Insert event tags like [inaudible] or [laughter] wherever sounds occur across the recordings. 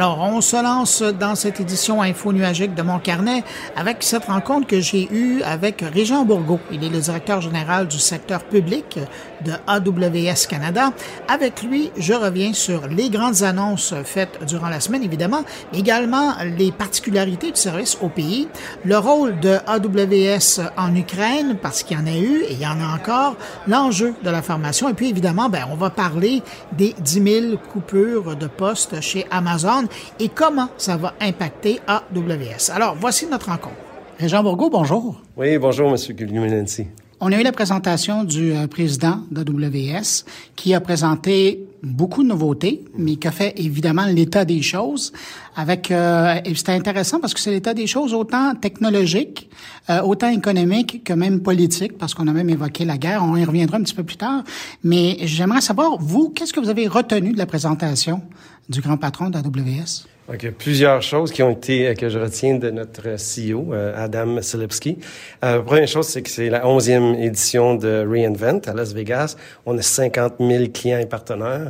Alors, on se lance dans cette édition Info Nuagique de mon carnet avec cette rencontre que j'ai eue avec Régent Bourgault. Il est le directeur général du secteur public de AWS Canada. Avec lui, je reviens sur les grandes annonces faites durant la semaine, évidemment, mais également les particularités du service au pays, le rôle de AWS en Ukraine, parce qu'il y en a eu et il y en a encore, l'enjeu de la formation, et puis évidemment, ben, on va parler des 10 000 coupures de postes chez Amazon et comment ça va impacter AWS. Alors, voici notre rencontre. Régent Bourgault, bonjour. Oui, bonjour, M. Guglielminensi. On a eu la présentation du euh, président d'AWS qui a présenté beaucoup de nouveautés, mais qui a fait évidemment l'état des choses. Avec euh, c'était intéressant parce que c'est l'état des choses autant technologique, euh, autant économique que même politique, parce qu'on a même évoqué la guerre. On y reviendra un petit peu plus tard. Mais j'aimerais savoir vous, qu'est-ce que vous avez retenu de la présentation du grand patron d'AWS? Donc, il y a plusieurs choses qui ont été, euh, que je retiens de notre CEO, euh, Adam Silipski. Euh, la première chose, c'est que c'est la onzième édition de reInvent à Las Vegas. On a 50 000 clients et partenaires.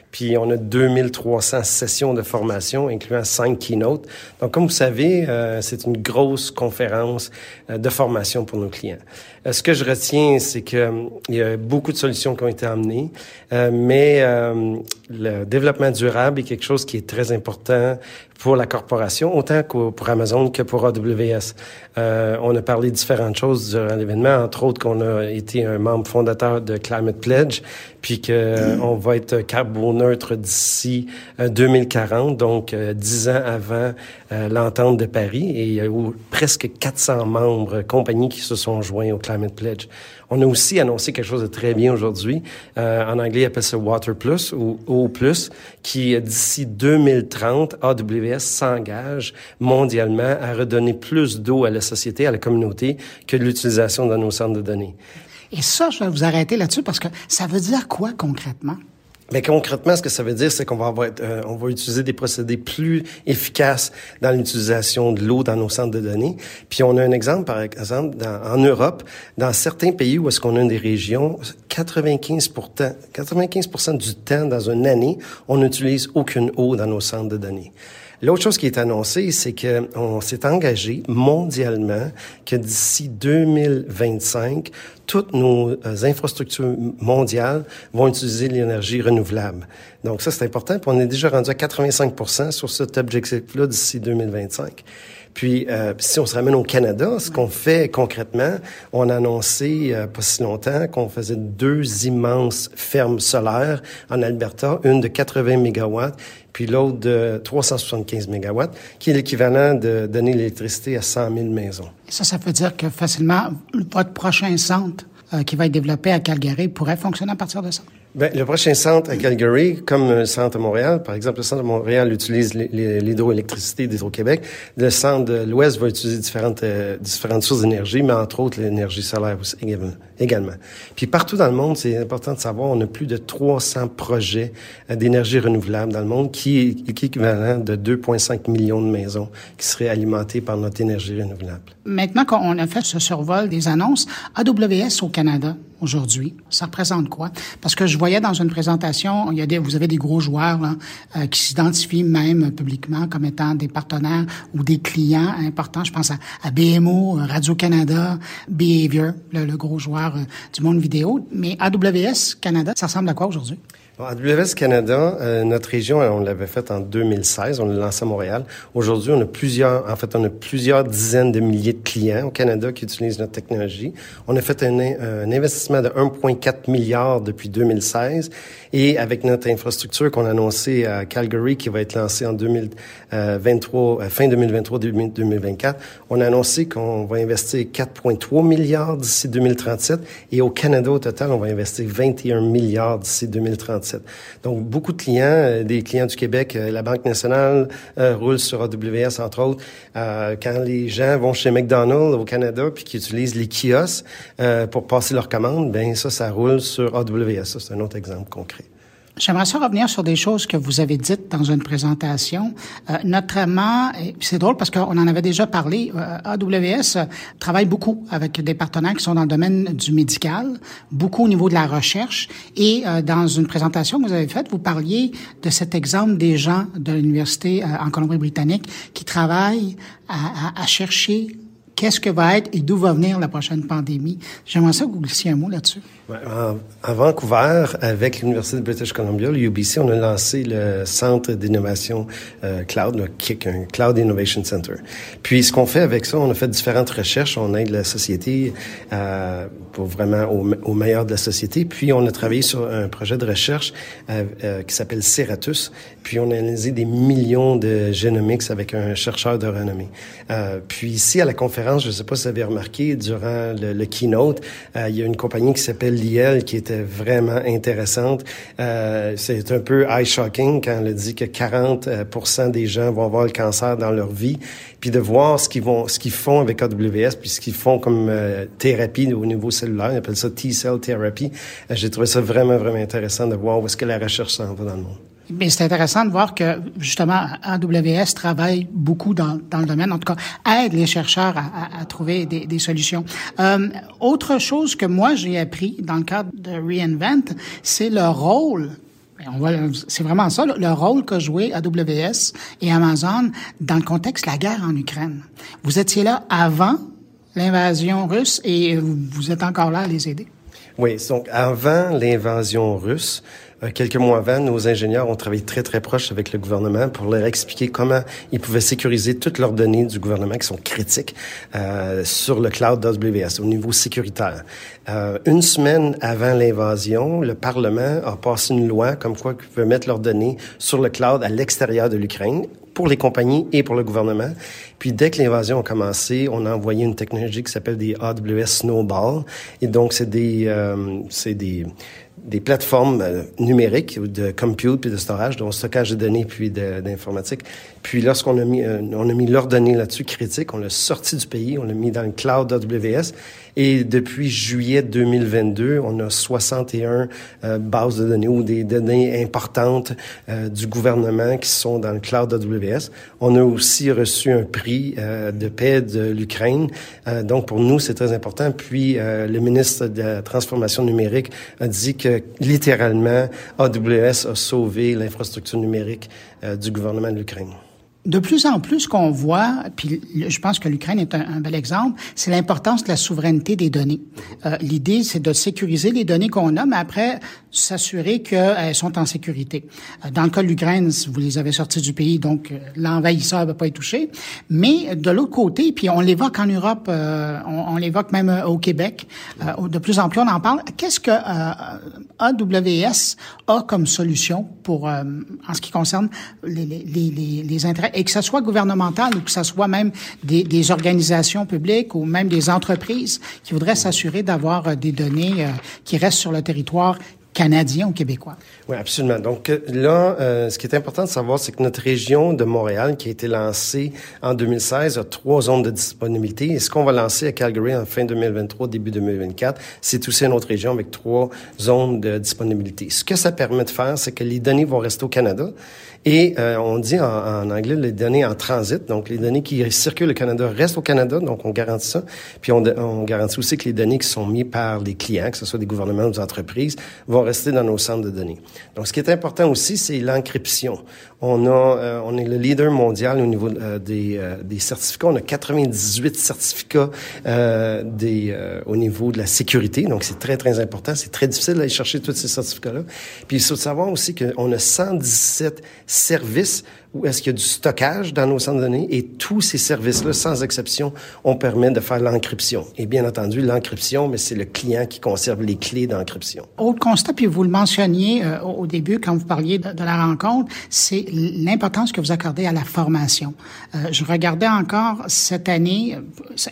Puis on a 2300 sessions de formation, incluant cinq keynotes. Donc, comme vous savez, euh, c'est une grosse conférence euh, de formation pour nos clients. Euh, ce que je retiens, c'est qu'il y a beaucoup de solutions qui ont été amenées, mais le développement durable est quelque chose qui est très important pour la corporation, autant que pour Amazon que pour AWS. Euh, on a parlé de différentes choses durant l'événement, entre autres qu'on a été un membre fondateur de Climate Pledge, puis qu'on euh, on va être carboneutre d'ici 2040, euh, donc dix ans avant l'entente de Paris, et il y presque 400 membres, compagnies qui se sont joints au Climate Pledge. On a aussi annoncé quelque chose de très bien aujourd'hui. Euh, en anglais, ils appellent ça Water Plus ou Eau Plus, qui d'ici 2030, AWS s'engage mondialement à redonner plus d'eau à la société, à la communauté, que l'utilisation dans nos centres de données. Et ça, je vais vous arrêter là-dessus parce que ça veut dire quoi concrètement? Mais concrètement, ce que ça veut dire, c'est qu'on va avoir, euh, on va utiliser des procédés plus efficaces dans l'utilisation de l'eau dans nos centres de données. Puis on a un exemple, par exemple, dans, en Europe, dans certains pays où est-ce qu'on a des régions, 95 95 du temps dans une année, on n'utilise aucune eau dans nos centres de données. L'autre chose qui est annoncée, c'est qu'on s'est engagé mondialement que d'ici 2025, toutes nos euh, infrastructures mondiales vont utiliser l'énergie renouvelable. Donc ça, c'est important. Puis on est déjà rendu à 85 sur cet objectif-là d'ici 2025. Puis, euh, si on se ramène au Canada, ce qu'on fait concrètement, on a annoncé euh, pas si longtemps qu'on faisait deux immenses fermes solaires en Alberta, une de 80 mégawatts, puis l'autre de 375 mégawatts, qui est l'équivalent de donner l'électricité à 100 000 maisons. Ça, ça veut dire que facilement, votre prochain centre euh, qui va être développé à Calgary pourrait fonctionner à partir de ça? Ben, le prochain centre à Calgary, comme le centre à Montréal, par exemple, le centre de Montréal utilise l'hydroélectricité d'Hydro-Québec. Le centre de l'Ouest va utiliser différentes, euh, différentes sources d'énergie, mais entre autres l'énergie solaire aussi, également. Puis partout dans le monde, c'est important de savoir, on a plus de 300 projets euh, d'énergie renouvelable dans le monde qui qui équivalent de 2,5 millions de maisons qui seraient alimentées par notre énergie renouvelable. Maintenant qu'on a fait ce survol des annonces, AWS au Canada, aujourd'hui, ça représente quoi? Parce que je voyais dans une présentation, il y a des, vous avez des gros joueurs là, euh, qui s'identifient même publiquement comme étant des partenaires ou des clients importants. Je pense à, à BMO, Radio-Canada, Behavior, le, gros joueur euh, du monde vidéo. Mais AWS Canada, ça ressemble à quoi aujourd'hui? AWS Canada, euh, notre région, on l'avait faite en 2016, on l'a lancé à Montréal. Aujourd'hui, on a plusieurs, en fait, on a plusieurs dizaines de milliers de clients au Canada qui utilisent notre technologie. On a fait un, un investissement de 1,4 milliard depuis 2016 et avec notre infrastructure qu'on a annoncée à Calgary qui va être lancée en 2023, euh, fin 2023, 2024, on a annoncé qu'on va investir 4,3 milliards d'ici 2037 et au Canada, au total, on va investir 21 milliards d'ici 2037. Donc, beaucoup de clients, euh, des clients du Québec, euh, la Banque nationale euh, roule sur AWS, entre autres. quand les gens vont chez McDonald's au Canada puis qui utilisent les kiosques pour passer leurs commandes, ben ça, ça roule sur AWS. Ça, c'est un autre exemple concret. J'aimerais ça revenir sur des choses que vous avez dites dans une présentation, euh, notamment, c'est drôle parce qu'on en avait déjà parlé, euh, AWS euh, travaille beaucoup avec des partenaires qui sont dans le domaine du médical, beaucoup au niveau de la recherche, et euh, dans une présentation que vous avez faite, vous parliez de cet exemple des gens de l'université en Colombie-Britannique qui travaillent à, à, à chercher qu'est-ce que va être et d'où va venir la prochaine pandémie. J'aimerais ça que vous glissiez un mot là-dessus. À Vancouver, avec l'Université de British Columbia, l'UBC, on a lancé le Centre d'innovation euh, cloud, le KIC, un Cloud Innovation Center. Puis, ce qu'on fait avec ça, on a fait différentes recherches. On aide la société euh, pour vraiment au, au, meilleur de la société. Puis, on a travaillé sur un projet de recherche euh, euh qui s'appelle Ceratus. Puis, on a analysé des millions de génomics avec un chercheur de renommée. Euh, puis, ici, à la conférence, je ne sais pas si vous avez remarqué, durant le, le keynote, euh, il y a une compagnie qui s'appelle Qui était vraiment intéressante. Euh, c'est un peu eye-shocking quand elle dit que 40 des gens vont avoir le cancer dans leur vie, puis de voir ce qu'ils vont, ce qu'ils font avec AWS, puis ce qu'ils font comme euh, thérapie au niveau cellulaire, ils appellent ça T-cell therapy. Euh, J'ai trouvé ça vraiment, vraiment intéressant de voir où est-ce que la recherche s'en va dans le monde. Mais c'est intéressant de voir que justement AWS travaille beaucoup dans, dans le domaine, en tout cas aide les chercheurs à, trouver des, solutions. Euh, autre chose que moi j'ai appris dans le cadre de Reinvent, c'est le rôle c'est vraiment ça, le rôle qu'a joué AWS et Amazon dans le contexte de la guerre en Ukraine. Vous étiez là avant l'invasion russe et vous êtes encore là à les aider. Oui, donc avant l'invasion russe, quelques mois avant, nos ingénieurs ont travaillé très, très proche avec le gouvernement pour leur expliquer comment ils pouvaient sécuriser toutes leurs données du gouvernement qui sont critiques euh, sur le cloud AWS au niveau sécuritaire. Euh, une semaine avant l'invasion, le Parlement a passé une loi comme quoi ils pouvaient mettre leurs données sur le cloud à l'extérieur de l'Ukraine pour les compagnies et pour le gouvernement. Puis dès que l'invasion a commencé, on a envoyé une technologie qui s'appelle des AWS Snowball. Et donc, c'est des, euh, c'est des, des plateformes euh, numériques de compute puis de storage, de stockage de données puis d'informatique. Puis lorsqu'on a mis, euh, on a mis leurs données là-dessus critiques, on l'a sorti du pays, on l'a mis dans le cloud AWS. Et depuis juillet 2022, on a 61 euh, bases de données ou des données importantes euh, du gouvernement qui sont dans le cloud AWS. On a aussi reçu un prix de paix de l'Ukraine. Donc pour nous, c'est très important. Puis le ministre de la transformation numérique a dit que littéralement AWS a sauvé l'infrastructure numérique du gouvernement de l'Ukraine de plus en plus qu'on voit, puis je pense que l'Ukraine est un, bel exemple, c'est l'importance de la souveraineté des données. Euh, L'idée, c'est de sécuriser les données qu'on a, mais après, s'assurer qu'elles sont en sécurité. Euh, dans le cas de l'Ukraine, vous les avez sortis du pays, donc euh, l'envahisseur ne va pas y toucher. Mais de l'autre côté, puis on l'évoque en Europe, euh, on, on l'évoque même au Québec, euh, de plus en plus on en parle. Qu'est-ce que AWS a comme solution pour, en ce qui concerne les, les, les, les intérêts? Et que ce soit gouvernemental ou que ce soit même des, des organisations publiques ou même des entreprises qui voudraient s'assurer d'avoir euh, des données euh, qui restent sur le territoire canadien ou québécois. Oui, absolument. Donc euh, là, euh, ce qui est important de savoir, c'est que notre région de Montréal, qui a été lancée en 2016, a trois zones de disponibilité. Et ce qu'on va lancer à Calgary en fin 2023, début 2024, c'est aussi une autre région avec trois zones de disponibilité. Ce que ça permet de faire, c'est que les données vont rester au Canada. Et euh, on dit en, anglais les données en transit, donc les données qui circulent au Canada restent au Canada, donc on garantit ça. Puis on, on garantit aussi que les données qui sont mises par les clients, que ce soit des gouvernements ou des entreprises, rester dans nos centres de données. Donc ce qui est important aussi, c'est l'encryption. On a, euh, on est le leader mondial au niveau euh, des, euh, des certificats. On a 98 certificats au niveau de la sécurité. Donc c'est très très important. C'est très difficile d'aller chercher tous ces certificats-là. Puis il faut savoir aussi qu'on a 117 services où est-ce qu'il y a du stockage dans nos centres de données? Et tous ces services-là, sans exception, on permet de faire l'encryption. Et bien entendu, l'encryption, mais c'est le client qui conserve les clés d'encryption. Autre constat, puis vous le mentionniez euh, au début quand vous parliez de, la rencontre, c'est l'importance que vous accordez à la formation. Euh, je regardais encore cette année,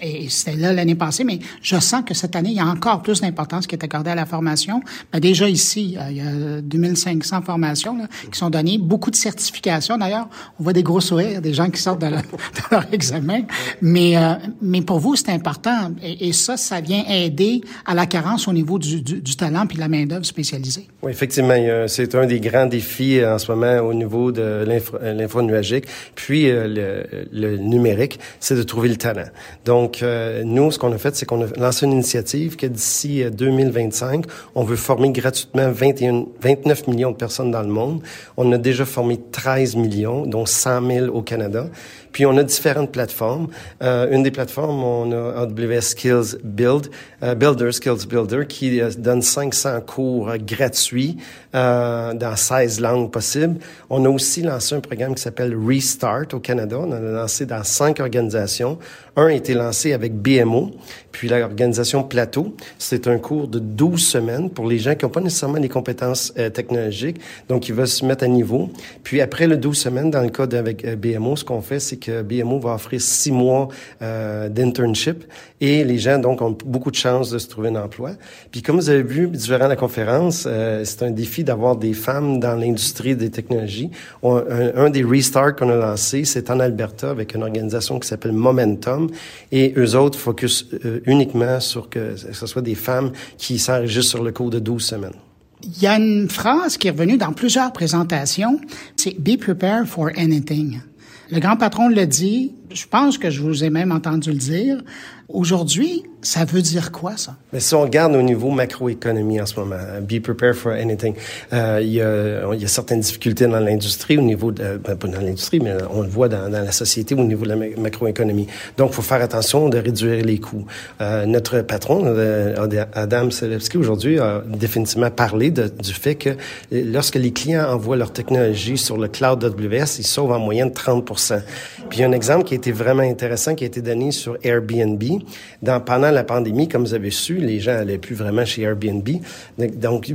et c'était là l'année passée, mais je sens que cette année, il y a encore plus d'importance qui est accordée à la formation. Ben déjà ici, euh, il y a 2500 formations là, qui sont données, beaucoup de certifications. D'ailleurs, On voit des gros sourires, des gens qui sortent de, [laughs] leur, examen. Mais, euh, mais pour vous, c'est important. Et, ça, ça vient aider à la carence au niveau du, du, talent puis de la main-d'œuvre spécialisée. Oui, effectivement. C'est un des grands défis en ce moment au niveau de l'info nuagique. Puis le, numérique, c'est de trouver le talent. Donc, nous, ce qu'on a fait, c'est qu'on a lancé une initiative que d'ici 2025, on veut former gratuitement 21, 29 millions de personnes dans le monde. On a déjà formé 13 millions, dont 100 000 au Canada. Puis on a différentes plateformes. Euh, une des plateformes, on a AWS Skills Build, euh, Builder, Skills Builder, qui euh, donne 500 cours gratuits dans 16 langues possibles. On a aussi lancé un programme qui s'appelle Restart au Canada. On a lancé dans cinq organisations. Un a été lancé avec BMO, puis l'organisation Plateau. C'est un cours de 12 semaines pour les gens qui n'ont pas nécessairement les compétences technologiques, donc ils veulent se mettre à niveau. Puis après le 12 semaines, dans le cas avec BMO, ce qu'on fait, c'est que BMO va offrir six mois euh, d'internship et les gens donc ont beaucoup de chances de se trouver un emploi. Puis comme vous avez vu durant la conférence, euh, c'est un défi d'avoir des femmes dans l'industrie des technologies. un, des restarts qu'on a lancé, c'est en Alberta avec une organisation qui s'appelle Momentum et eux autres focus euh, uniquement sur que ce soit des femmes qui s'enregistrent sur le cours de 12 semaines. Il y a une phrase qui est revenue dans plusieurs présentations, c'est Be prepared for anything. Le grand patron l'a dit, je pense que je vous ai même entendu le dire. Aujourd'hui, ça veut dire quoi, ça? Mais si on regarde au niveau macroéconomie en ce moment, be prepared for anything, euh, il, y a, y a certaines difficultés dans l'industrie au niveau de, ben, pas dans l'industrie, mais on le voit dans, dans, la société au niveau de la macroéconomie. Donc, il faut faire attention de réduire les coûts. Euh, notre patron, euh, Adam Selewski, aujourd'hui, a définitivement parlé du fait que lorsque les clients envoient leur technologie sur le cloud AWS, ils sauvent en moyenne 30% Puis, il y a un exemple qui a été vraiment intéressant qui a été donné sur Airbnb. Dans, pendant la pandémie, comme vous avez su, les gens allaient plus vraiment chez Airbnb. Donc,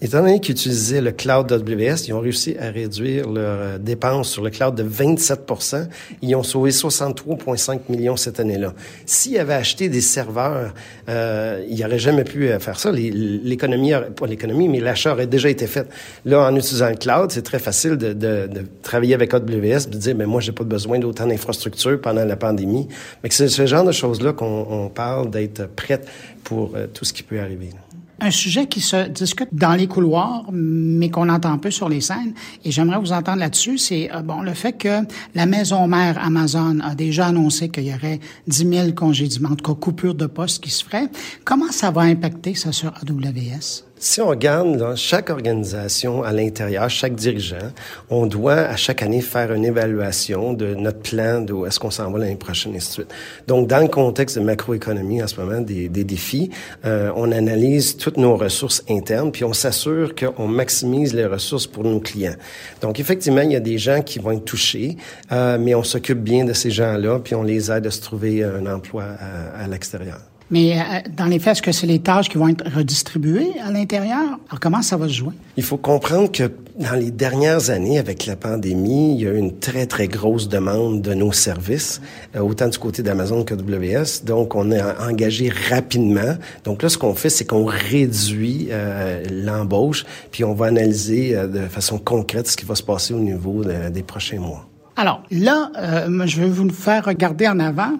étant donné qu'ils utilisaient le cloud AWS, ils ont réussi à réduire leurs dépenses sur le cloud de 27% Ils ont sauvé 63,5 millions cette année-là. S'ils avaient acheté des serveurs, euh, ils n'auraient jamais pu euh, faire ça. L'économie, pas l'économie, mais l'achat aurait déjà été fait. Là, en utilisant le cloud, c'est très facile de, travailler avec AWS, de dire, mais moi, j'ai pas besoin d'autant d'infrastructures pendant la pandémie. Mais c'est ce genre de choses-là qu'on parle d'être prête pour euh, tout ce qui peut arriver. Un sujet qui se discute dans les couloirs, mais qu'on entend peu sur les scènes, et j'aimerais vous entendre là-dessus, c'est euh, bon le fait que la maison mère Amazon a déjà annoncé qu'il y aurait 10 000 congédiements, en tout cas coupures de postes qui se feraient. Comment ça va impacter ça sur AWS? Si on regarde dans chaque organisation à l'intérieur, chaque dirigeant, on doit à chaque année faire une évaluation de notre plan, d'où est-ce qu'on s'en va l'année prochaine, et ainsi de. Donc, dans le contexte de macroéconomie en ce moment, des, des défis, euh, on analyse toutes nos ressources internes, puis on s'assure qu'on maximise les ressources pour nos clients. Donc, effectivement, il y a des gens qui vont être touchés, euh, mais on s'occupe bien de ces gens-là, puis on les aide à se trouver un emploi à, à l'extérieur. Mais euh, dans les faits, est-ce que c'est les tâches qui vont être redistribuées à l'intérieur? Alors, comment ça va se jouer? Il faut comprendre que dans les dernières années, avec la pandémie, il y a eu une très, très grosse demande de nos services, euh, autant du côté d'Amazon que WS. Donc, on a engagé rapidement. Donc là, ce qu'on fait, c'est qu'on réduit euh, l'embauche, puis on va analyser de façon concrète ce qui va se passer au niveau des prochains mois. Alors là, euh, je vais vous faire regarder en avant.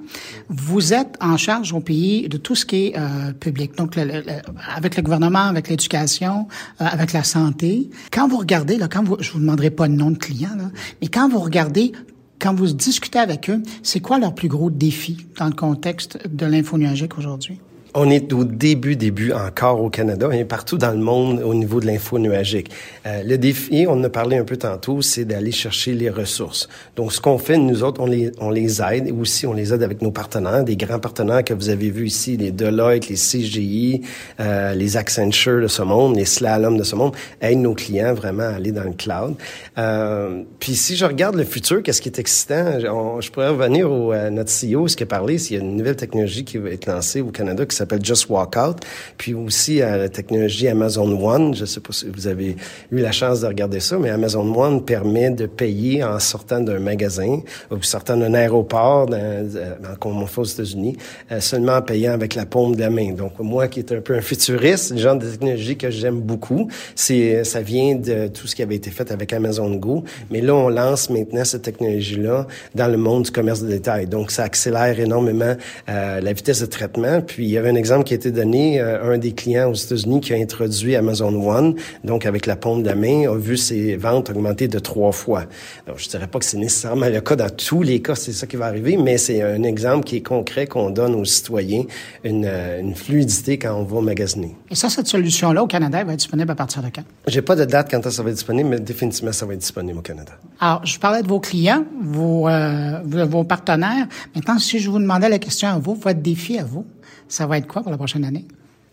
Vous êtes en charge au pays de tout ce qui est euh, public, donc avec le gouvernement, avec l'éducation, euh, avec la santé. Quand vous regardez, là, quand vous, je vous demanderai pas le nom de client, là, mais quand vous regardez quand vous discutez avec eux, c'est quoi leur plus gros défi dans le contexte de l'info aujourd'hui? On est au début, début encore au Canada et partout dans le monde au niveau de l'info nuagique. Euh, le défi, on en a parlé un peu tantôt, c'est d'aller chercher les ressources. Donc, ce qu'on fait, nous autres, on les, on les aide et aussi on les aide avec nos partenaires, des grands partenaires que vous avez vus ici, les Deloitte, les CGI, euh, les Accenture de ce monde, les Slalom de ce monde, aident nos clients vraiment à aller dans le cloud. Euh, puis, si je regarde le futur, qu'est-ce qui est excitant? je pourrais revenir au, à notre CEO, ce qu'il a parlé, s'il y a une nouvelle technologie qui va être lancée au Canada qui s'appelle Just Walk Out. Puis aussi à la technologie Amazon One. Je sais pas si vous avez eu la chance de regarder ça, mais Amazon One permet de payer en sortant d'un magasin ou sortant d'un aéroport, dans, comme on fait aux États-Unis, seulement en payant avec la paume de la main. Donc moi qui est un peu un futuriste, le genre de technologie que j'aime beaucoup, c'est ça vient de tout ce qui avait été fait avec Amazon Go, mais là on lance maintenant cette technologie-là dans le monde du commerce de détail. Donc ça accélère énormément euh, la vitesse de traitement. Puis il y avait un exemple qui a été donné, euh, un des clients aux États-Unis qui a introduit Amazon One, donc avec la paume de la main, a vu ses ventes augmenter de trois fois. Alors, je dirais pas que c'est nécessairement le cas dans tous les cas, c'est ça qui va arriver, mais c'est un exemple qui est concret qu'on donne aux citoyens, une, euh, une fluidité quand on va magasiner. Et ça, cette solution-là au Canada, elle va être disponible à partir de quand? J'ai pas de date quand ça va être disponible, mais définitivement, ça va être disponible au Canada. Alors, je parlais de vos clients, vos, euh, vos partenaires. Maintenant, si je vous demandais la question à vous, votre défi à vous, ça va être quoi pour la prochaine année?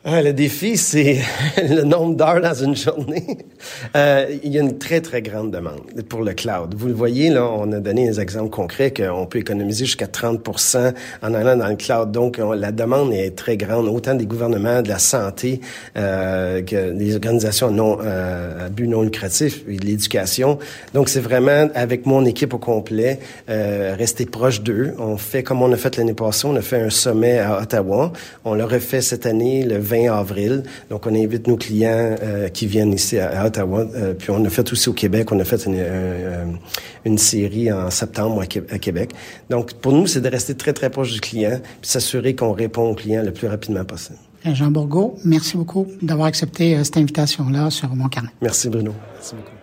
Ah, le défi, c'est [laughs] le nombre d'heures dans une journée. Euh, il y a une très, très grande demande pour le cloud. Vous le voyez, là, on a donné des exemples concrets qu'on peut économiser jusqu'à 30 en allant dans le cloud. Donc, la demande est très grande, autant des gouvernements, de la santé, euh, que des organisations non, euh, à but non lucratif, et de l'éducation. Donc, c'est vraiment, avec mon équipe au complet, euh, rester proche d'eux. On fait comme on a fait l'année passée, on a fait un sommet à Ottawa. On l'a refait cette année, le 20 avril. Donc, on invite nos clients euh, qui viennent ici à, Ottawa. Euh, puis, on a fait aussi au Québec. On a fait une, une série en septembre à, Québec. Donc, pour nous, c'est de rester très, très proche du client puis s'assurer qu'on répond au client le plus rapidement possible. Jean Bourgault, merci beaucoup d'avoir accepté euh, cette invitation-là sur mon carnet. Merci, Bruno. Merci beaucoup.